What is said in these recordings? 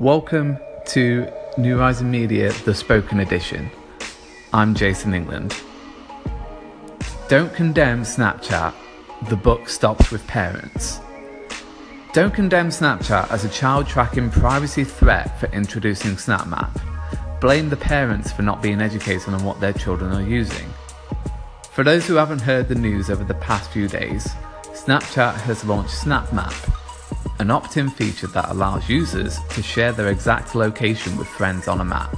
Welcome to New Rising Media, the spoken edition. I'm Jason England. Don't condemn Snapchat, the book stops with parents. Don't condemn Snapchat as a child tracking privacy threat for introducing SnapMap. Blame the parents for not being educated on what their children are using. For those who haven't heard the news over the past few days, Snapchat has launched SnapMap, an opt in feature that allows users to share their exact location with friends on a map.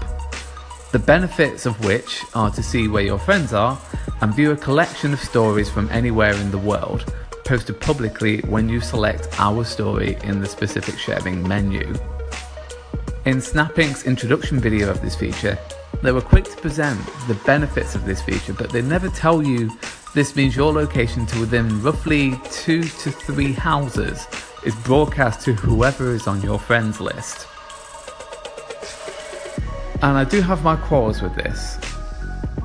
The benefits of which are to see where your friends are and view a collection of stories from anywhere in the world, posted publicly when you select Our Story in the specific sharing menu. In Snap Inc.'s introduction video of this feature, they were quick to present the benefits of this feature, but they never tell you this means your location to within roughly two to three houses is broadcast to whoever is on your friends list. And I do have my quarrels with this.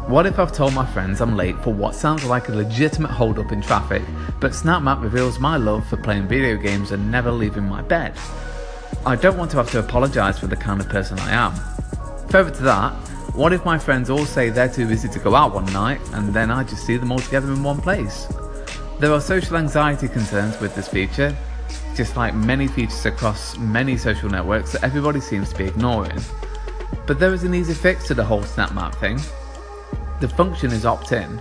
What if I've told my friends I'm late for what sounds like a legitimate hold up in traffic, but SnapMap reveals my love for playing video games and never leaving my bed? I don't want to have to apologise for the kind of person I am. Further to that, what if my friends all say they're too busy to go out one night and then I just see them all together in one place? There are social anxiety concerns with this feature, just like many features across many social networks that everybody seems to be ignoring. But there is an easy fix to the whole SnapMap thing. The function is opt in.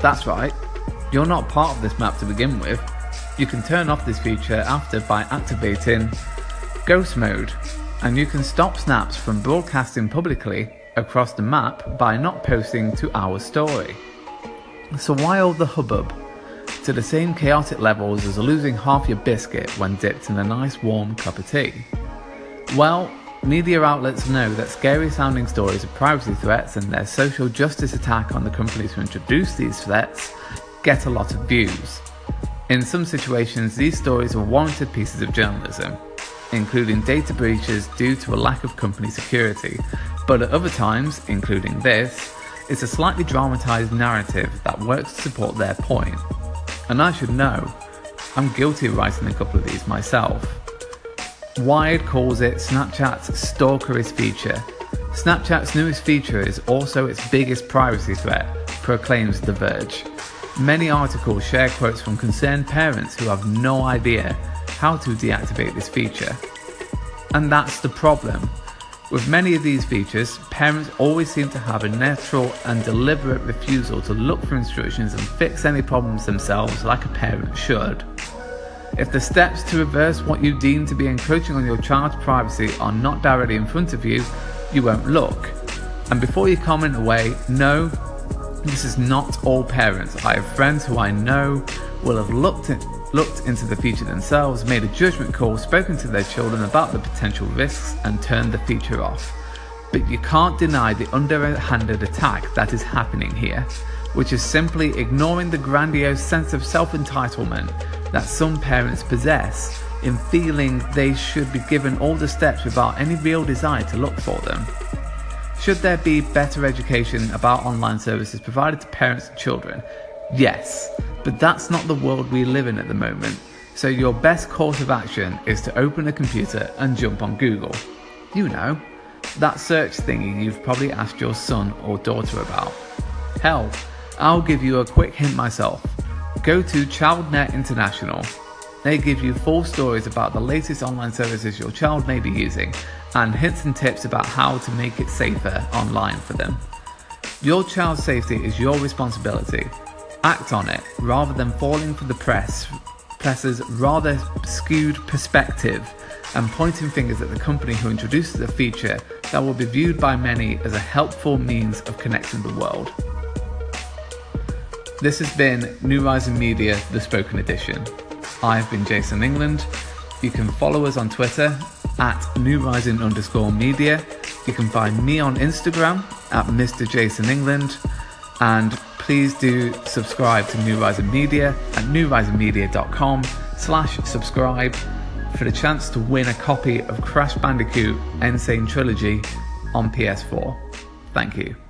That's right, you're not part of this map to begin with. You can turn off this feature after by activating Ghost Mode, and you can stop snaps from broadcasting publicly across the map by not posting to our story. So, why all the hubbub? To the same chaotic levels as losing half your biscuit when dipped in a nice warm cup of tea? Well, media outlets know that scary sounding stories of privacy threats and their social justice attack on the companies who introduce these threats get a lot of views. In some situations, these stories are warranted pieces of journalism, including data breaches due to a lack of company security, but at other times, including this, it's a slightly dramatised narrative that works to support their point. And I should know, I'm guilty of writing a couple of these myself. Wired calls it Snapchat's stalkerist feature. Snapchat's newest feature is also its biggest privacy threat, proclaims The Verge. Many articles share quotes from concerned parents who have no idea how to deactivate this feature. And that's the problem. With many of these features, parents always seem to have a natural and deliberate refusal to look for instructions and fix any problems themselves like a parent should. If the steps to reverse what you deem to be encroaching on your child's privacy are not directly in front of you, you won't look. And before you comment away, no, this is not all parents. I have friends who I know will have looked at looked into the future themselves, made a judgment call, spoken to their children about the potential risks, and turned the feature off. But you can't deny the underhanded attack that is happening here, which is simply ignoring the grandiose sense of self entitlement that some parents possess in feeling they should be given all the steps without any real desire to look for them. Should there be better education about online services provided to parents and children? Yes, but that's not the world we live in at the moment. So your best course of action is to open a computer and jump on Google. You know, that search thingy you've probably asked your son or daughter about. Hell, I'll give you a quick hint myself. Go to ChildNet International. They give you full stories about the latest online services your child may be using and hints and tips about how to make it safer online for them. Your child's safety is your responsibility, act on it rather than falling for the press press's rather skewed perspective and pointing fingers at the company who introduces a feature that will be viewed by many as a helpful means of connecting the world. This has been New Rising Media, the spoken edition. I've been Jason England. You can follow us on Twitter at New Rising underscore media. You can find me on Instagram at Mr. Jason England. And please do subscribe to New Rising Media at newrisingmedia.com slash subscribe for the chance to win a copy of Crash Bandicoot N. Sane Trilogy on PS4. Thank you.